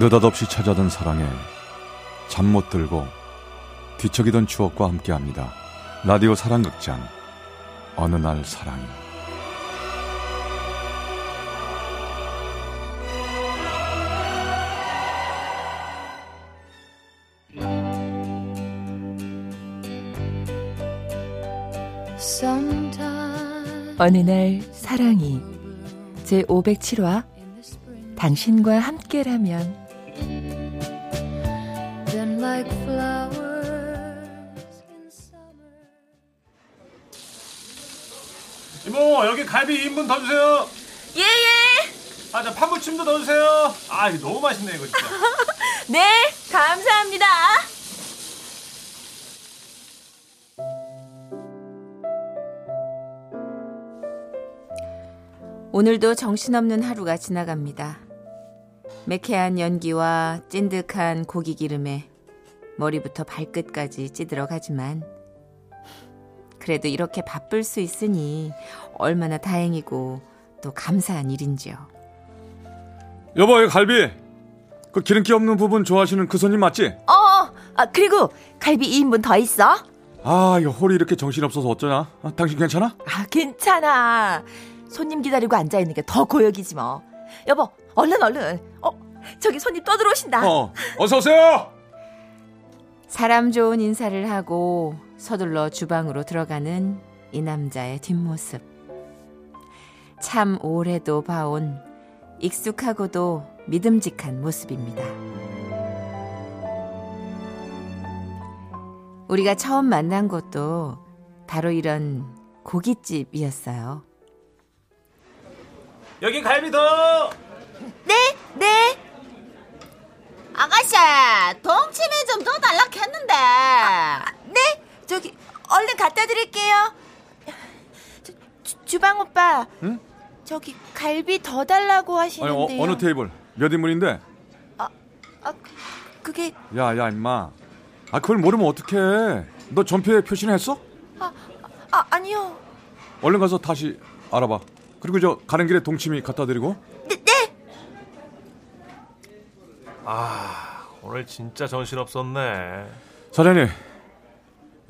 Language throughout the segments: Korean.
느닷없이 찾아든 사랑에 잠 못 들고 뒤척이던 추억과 함께합니다. 라디오 사랑극장 어느 날 사랑이 어느 날 사랑이 제 507화 당신과 함께라면 이모 여기 갈비 2인분 더 주세요. 예예. 아저 파무침도 넣어주세요. 아 이거 너무 맛있네 이거 진짜. 네 감사합니다. 오늘도 정신없는 하루가 지나갑니다. 매캐한 연기와 찐득한 고기 기름에 머리부터 발끝까지 찌들어 가지만 그래도 이렇게 바쁠 수 있으니 얼마나 다행이고 또 감사한 일인지요. 여보 이 갈비 그 기름기 없는 부분 좋아하시는 그 손님 맞지? 어, 아, 그리고 갈비 2인분 더 있어? 아 이거 홀이 이렇게 정신없어서 어쩌냐 아, 당신 괜찮아? 아, 괜찮아. 손님 기다리고 앉아 있는 게 더 고역이지 뭐. 여보, 얼른 얼른. 어, 저기 손님 또 들어오신다. 어 어서 오세요 사람 좋은 인사를 하고 서둘러 주방으로 들어가는 이 남자의 뒷모습. 참 오래도 봐온 익숙하고도 믿음직한 모습입니다. 우리가 처음 만난 곳도 바로 이런 고깃집이었어요. 여기 갈비 더. 네, 네. 아가씨, 동치미 좀 더 달라 했는데. 네, 저기 얼른 갖다 드릴게요. 저, 주, 주방 오빠. 응? 저기 갈비 더 달라고 아니 하시는데요. 어, 느 테이블 몇 인분인데? 아, 그게 야 야 임마 아 그걸 모르면 어떡해 너 전표에 표시는 했어? 아, 아니요. 얼른 가서 다시 알아봐 그리고 저 가는 길에 동치미 갖다 드리고 네, 네. 아 오늘 진짜 정신 없었네. 사장님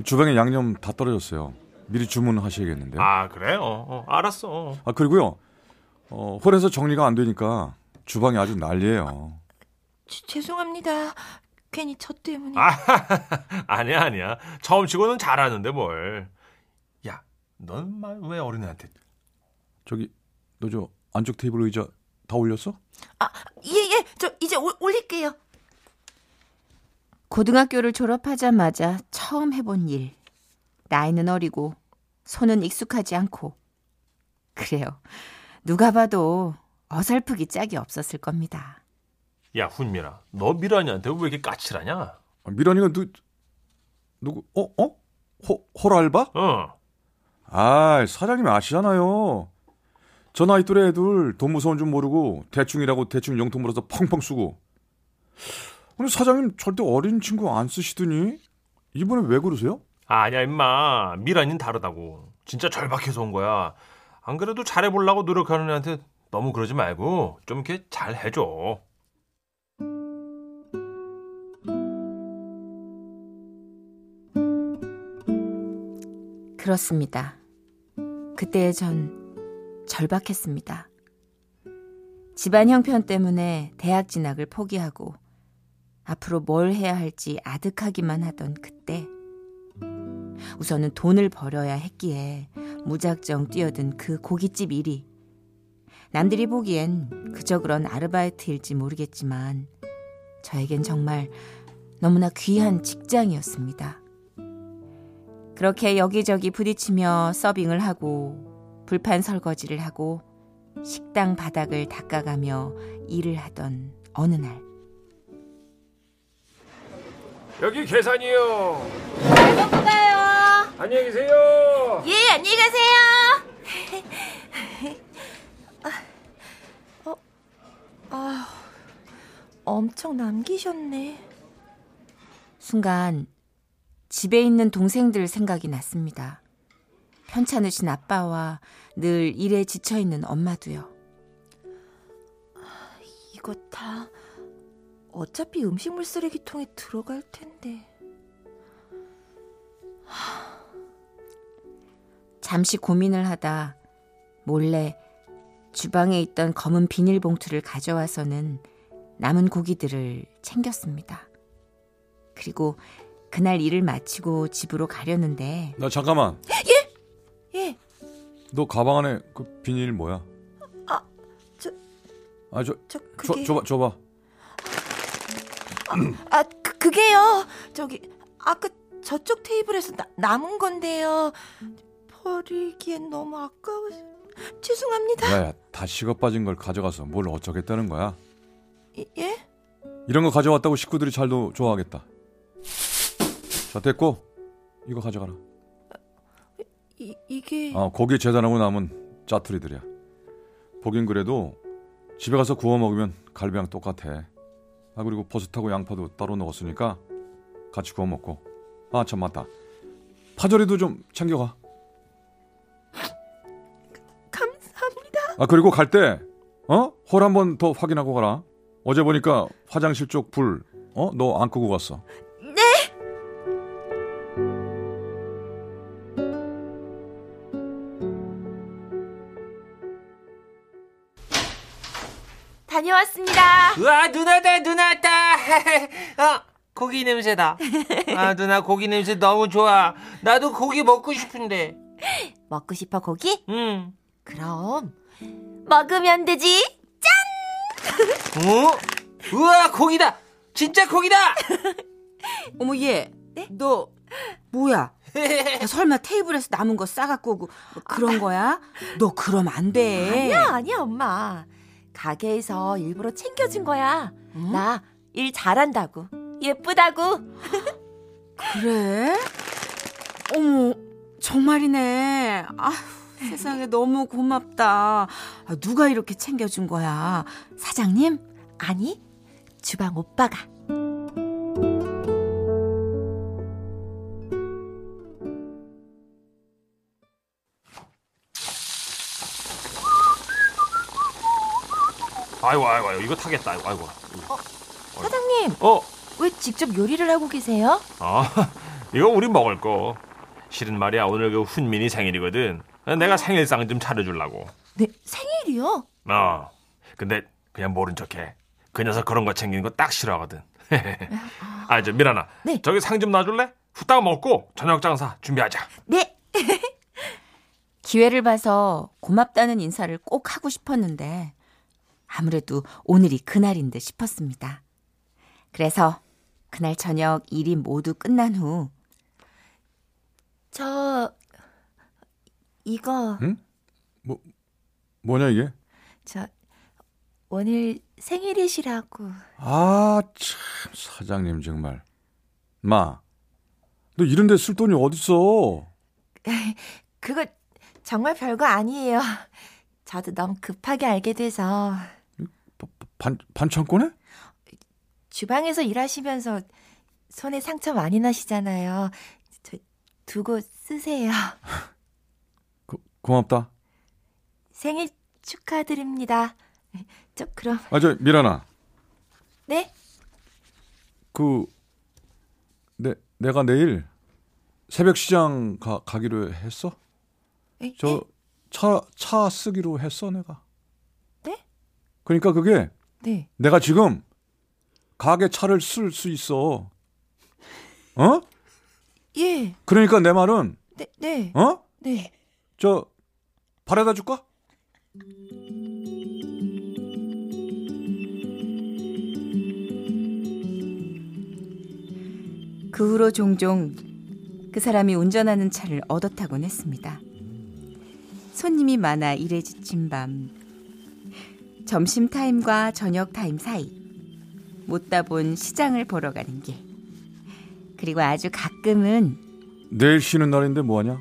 주방에 양념 다 떨어졌어요 미리 주문하셔야겠는데 아, 아 그래? 어, 어 알았어. 그리고요 어, 홀에서 정리가 안 되니까 주방이 아주 난리예요 지- 죄송합니다. 괜히 저 때문에. 아 아니야 아니야. 처음 치고는 잘하는데 뭘. 야, 넌왜 어린애한테? 저기 너 저 안쪽 테이블 의자 다 올렸어? 아, 예, 예. 저 이제 올, 올릴게요. 고등학교를 졸업하자마자 처음 해본 일. 나이는 어리고 손은 익숙하지 않고. 그래요. 누가 봐도 어설프기 짝이 없었을 겁니다. 야 훈민아, 너 미란이한테 왜 이렇게 까칠하냐? 아, 미란이가 누 누구 어 어? 호, 홀 알바? 어. 아 사장님 아시잖아요. 저 나이 또래 애들 돈 무서운 줄 모르고 대충이라고 대충 용돈 물어서 펑펑 쓰고. 오늘 사장님 절대 어린 친구 안 쓰시더니 이번에 왜 그러세요? 아니야 임마 미란이는 다르다고 진짜 절박해서 온 거야 안 그래도 잘해보려고 노력하는 애한테 너무 그러지 말고 좀 이렇게 잘 해줘 그렇습니다. 그때의 전 절박했습니다. 집안 형편 때문에 대학 진학을 포기하고 앞으로 뭘 해야 할지 아득하기만 하던 그때 우선은 돈을 벌어야 했기에 무작정 뛰어든 그 고깃집 일이 남들이 보기엔 그저 그런 아르바이트일지 모르겠지만 저에겐 정말 너무나 귀한 직장이었습니다. 그렇게 여기저기 부딪히며 서빙을 하고 불판 설거지를 하고 식당 바닥을 닦아가며 일을 하던 어느 날 여기 계산이요 잘 먹고 가요. 안녕히 계세요 예, 안녕히 가세요. 어, 아, 엄청 남기셨네. 순간 집에 있는 동생들 생각이 났습니다. 편찮으신 아빠와 늘 일에 지쳐 있는 엄마도요. 이거 다 어차피 음식물 쓰레기통에 들어갈 텐데. 잠시 고민을 하다 몰래 주방에 있던 검은 비닐봉투를 가져와서는 남은 고기들을 챙겼습니다. 그리고 그날 일을 마치고 집으로 가려는데 나 잠깐만. 예, 너 가방 안에 그 비닐 뭐야? 아, 저- 아, 저, 저 줘, 그게 줘봐, 줘봐. 아 그, 그게요. 저기 아까 저쪽 테이블에서 나, 남은 건데요. 버리기엔 너무 아까워서 죄송합니다. 야, 야, 다 식어 빠진 걸 가져가서 뭘 어쩌겠다는 거야? 예? 예? 이런 거 가져왔다고 식구들이 잘도 좋아하겠다. 자, 됐고, 이거 가져가라. 이, 이게 어, 고기 재단하고 남은 짜투리들이야. 보긴 그래도 집에 가서 구워 먹으면 갈비랑 똑같아. 아, 그리고 버섯하고 양파도 따로 넣었으니까 같이 구워 먹고. 아, 참, 맞다. 파절이도 좀 챙겨가. 감사합니다. 아, 그리고 갈 때, 어? 홀 한 번 더 확인하고 가라. 어제 보니까 화장실 쪽 불, 어? 너 안 끄고 갔어. 다녀왔습니다. 우와 누나다 누나다. 어 고기 냄새다. 아 누나 고기 냄새 너무 좋아. 나도 고기 먹고 싶은데. 먹고 싶어 고기? 응. 그럼 먹으면 되지. 어? 우와 고기다. 진짜 고기다. 어머 얘, 네? 너 뭐야? 야, 설마 테이블에서 남은 거 싸갖고 오고 뭐 그런 거야? 너 그럼 안 돼. 아니야 아니야 엄마. 가게에서 일부러 챙겨준 거야. 어? 나일 잘한다고. 예쁘다고. 그래? 어머, 정말이네. 아휴, 세상에 너무 고맙다. 아, 누가 이렇게 챙겨준 거야? 사장님? 아니 주방 오빠가. 아이고 아이고 아이고 이거 타겠다. 아이고 아이고. 사장님 어. 왜 직접 요리를 하고 계세요? 아 이거 우리 먹을 거. 실은 말이야 오늘 그 훈민이 생일이거든. 내가 생일상 좀 차려주려고. 네 생일이요? 어. 근데 그냥 모른 척해. 그 녀석 그런 거 챙기는 거 딱 싫어하거든. 아, 저 미란아. 네. 저기 상 좀 놔줄래? 후딱 먹고 저녁 장사 준비하자. 네. 기회를 봐서 고맙다는 인사를 꼭 하고 싶었는데 아무래도 오늘이 그날인 듯 싶었습니다. 그래서 그날 저녁 일이 모두 끝난 후 저 이거 뭐냐, 이게? 저 오늘 생일이시라고. 아, 참, 사장님, 정말. 마, 너 이런데 쓸 돈이 어딨어? 그거 정말 별거 아니에요. 저도 너무 급하게 알게 돼서 반, 반창고네? 주방에서 일하시면서 손에 상처 많이 나시잖아요. 저 두고 쓰세요. 고, 고맙다. 생일 축하드립니다. 저 그럼 아, 저, 미란아. 네? 그, 내, 내가 내일 새벽 시장 가, 가기로 했어? 에, 저, 예? 차, 차 쓰기로 했어, 내가. 네? 그러니까 그게 네. 내가 지금 가게 차를 쓸 수 있어. 어? 예. 그러니까 내 말은, 네. 네. 어? 네. 저, 바래다 줄까? 그 후로 종종 그 사람이 운전하는 차를 얻어 타곤 했습니다. 손님이 많아 일에 지친 밤 점심 타임과 저녁 타임 사이 못다 본 시장을 보러 가는 길 그리고 아주 가끔은 내일 쉬는 날인데 뭐하냐?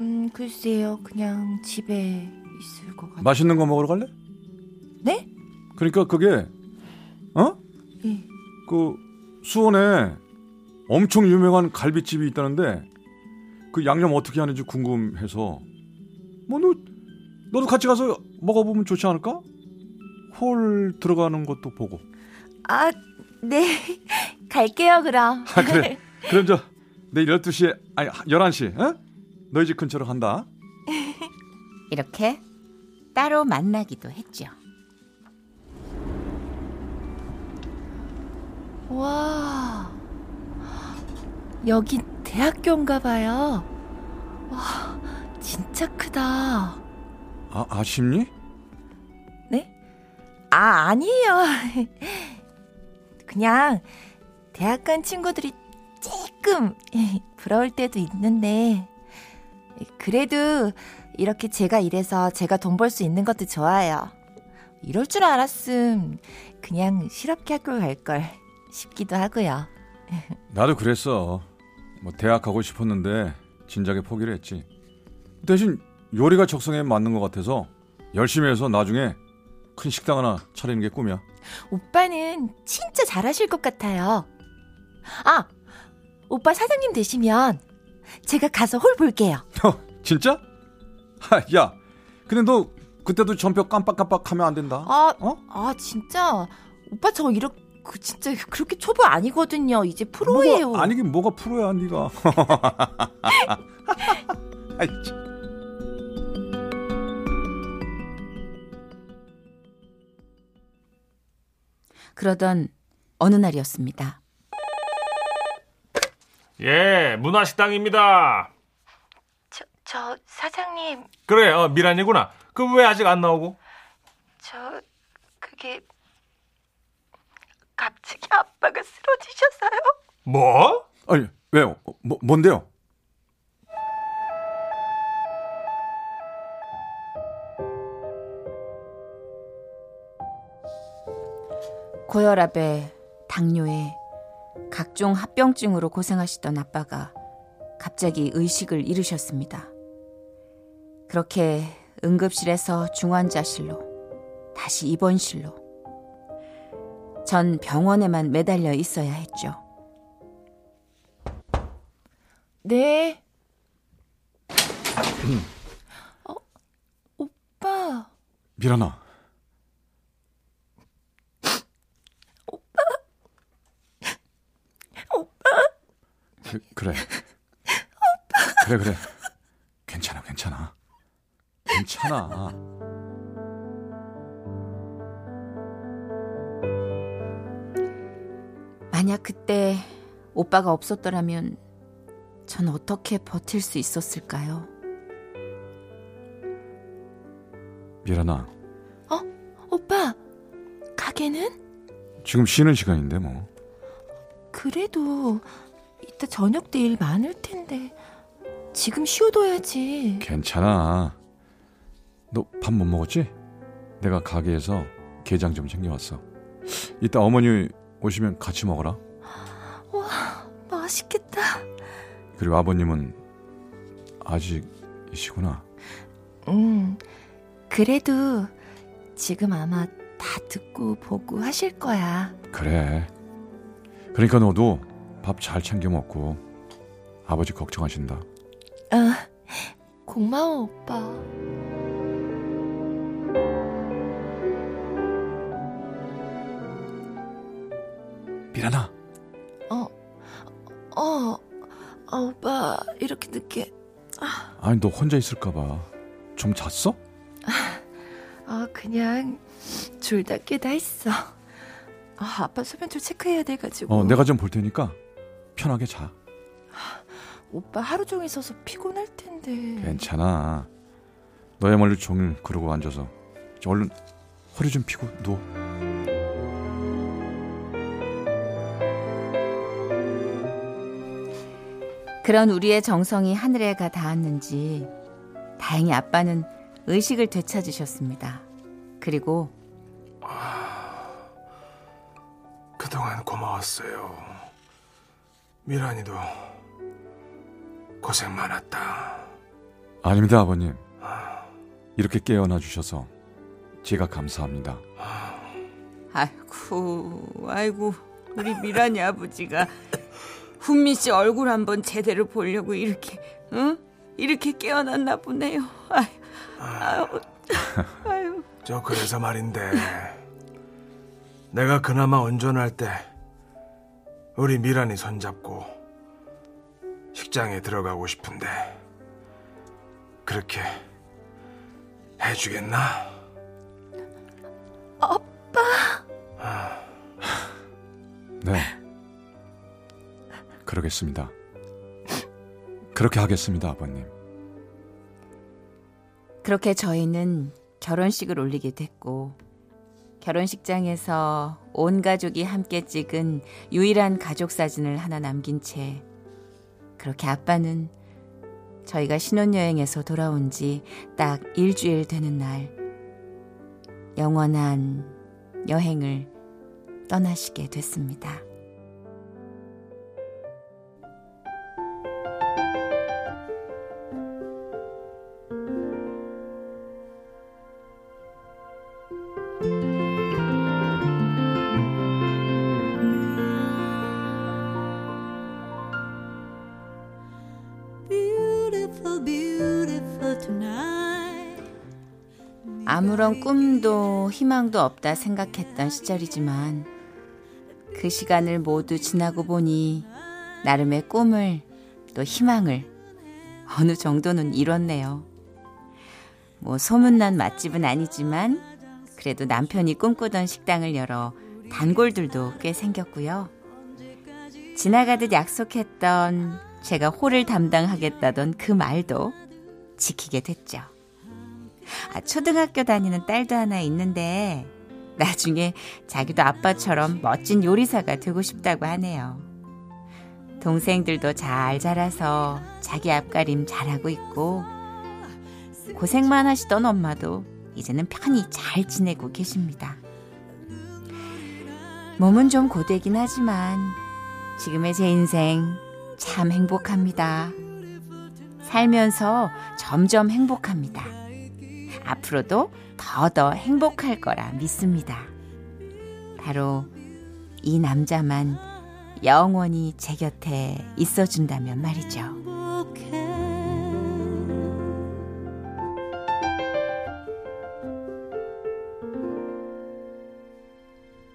음, 글쎄요. 그냥 집에 있을 것 같아요. 맛있는 거 먹으러 갈래? 네? 그러니까 그게, 어? 예. 그, 수원에 엄청 유명한 갈비집이 있다는데, 그 양념 어떻게 하는지 궁금해서, 뭐, 너, 너도 같이 가서 먹어보면 좋지 않을까? 홀 들어가는 것도 보고. 아, 네, 갈게요, 그럼. 아, 그래. 그럼 저 내일 12시에 아니 11시. 어? 너희 집 근처로 간다. 이렇게 따로 만나기도 했죠. 와, 여기 대학교인가 봐요. 와, 진짜 크다. 아, 아쉽니? 네? 아, 아니에요. 그냥 대학 간 친구들이 조금 부러울 때도 있는데, 그래도 이렇게 제가 일해서 제가 돈 벌 수 있는 것도 좋아요. 이럴 줄 알았음 그냥 실업계 학교 갈걸 싶기도 하고요. 나도 그랬어. 뭐 대학 가고 싶었는데 진작에 포기를 했지. 대신 요리가 적성에 맞는 것 같아서 열심히 해서 나중에 큰 식당 하나 차리는 게 꿈이야. 오빠는 진짜 잘하실 것 같아요. 아, 오빠 사장님 되시면 제가 가서 홀 볼게요. 어, 진짜? 하, 야, 근데 너 그때도 전표 깜빡깜빡하면 안 된다. 아, 어? 아 진짜 오빠 저 이렇게 그 진짜 그렇게 초보 아니거든요. 이제 프로예요. 뭐가, 아니긴 뭐가 프로야, 네가. 아이, 참. 그러던 어느 날이었습니다. 예, 문화식당입니다. 저, 저 사장님, 그래, 어, 미란이구나. 그 왜 아직 안 나오고? 저 그게 갑자기 아빠가 쓰러지셔서요. 뭐? 아니, 왜요? 어, 뭐, 뭔데요? 고혈압에 당뇨에 각종 합병증으로 고생하시던 아빠가 갑자기 의식을 잃으셨습니다. 그렇게 응급실에서 중환자실로 다시 입원실로 전 병원에만 매달려 있어야 했죠. 네. 어, 오빠. 미란아. 그, 그래. 그래, 그래. 괜찮아, 괜찮아. 괜찮아. 만약 그때 오빠가 없었더라면 전 어떻게 버틸 수 있었을까요? 미란아. 오빠, 가게는? 지금 쉬는 시간인데 뭐. 그래도 이따 저녁 때 일 많을 텐데 지금 쉬어둬야지. 괜찮아. 너 밥 못 먹었지? 내가 가게에서 게장 좀 챙겨왔어. 이따 어머니 오시면 같이 먹어라. 맛있겠다. 그리고 아버님은 아직이시구나. 음, 그래도 지금 아마 다 듣고 보고 하실 거야. 그래. 그러니까 너도 밥 잘 챙겨 먹고 아버지 걱정하신다. 아, 고마워 오빠. 미란아. 어, 어, 어, 오빠 이렇게 늦게. 아니 너 혼자 있을까봐 좀 잤어? 아, 그냥 둘다 깨다 했어. 아, 아빠 소변 좀 체크해야 돼가지고. 어 내가 좀 볼 테니까 편하게 자. 오빠 하루 종일 서서 피곤할 텐데. 괜찮아. 너야말로 종일 그러고 앉아서 얼른 허리 좀 펴고 누워. 그런 우리의 정성이 하늘에 가 닿았는지 다행히 아빠는 의식을 되찾으셨습니다. 그리고 그동안 고마웠어요. 미란이도 고생 많았다. 아닙니다 아버님. 이렇게 깨어나 주셔서 제가 감사합니다. 아이고 아이고 우리 미란이 아버지가 훈미 씨 얼굴 한번 제대로 보려고 이렇게 응 이렇게 깨어났나 보네요. 아유 아유 아유 저 그래서 말인데 내가 그나마 운전할 때 우리 미란이 손잡고 식장에 들어가고 싶은데 그렇게 해주겠나? 네. 그러겠습니다. 그렇게 하겠습니다, 아버님. 그렇게 저희는 결혼식을 올리게 됐고 결혼식장에서 온 가족이 함께 찍은 유일한 가족 사진을 하나 남긴 채 그렇게 아빠는 저희가 신혼여행에서 돌아온 지 딱 일주일 되는 날 영원한 여행을 떠나시게 됐습니다. 아무런 꿈도 희망도 없다 생각했던 시절이지만 그 시간을 모두 지나고 보니 나름의 꿈을 또 희망을 어느 정도는 이뤘네요. 뭐 소문난 맛집은 아니지만 그래도 남편이 꿈꾸던 식당을 열어 단골들도 꽤 생겼고요. 지나가듯 약속했던 제가 홀을 담당하겠다던 그 말도 지키게 됐죠. 아, 초등학교 다니는 딸도 하나 있는데 나중에 자기도 아빠처럼 멋진 요리사가 되고 싶다고 하네요. 동생들도 잘 자라서 자기 앞가림 잘하고 있고 고생만 하시던 엄마도 이제는 편히 잘 지내고 계십니다. 몸은 좀 고되긴 하지만 지금의 제 인생 참 행복합니다. 살면서 점점 행복합니다. 앞으로도 더더 행복할 거라 믿습니다. 바로 이 남자만 영원히 제 곁에 있어준다면 말이죠.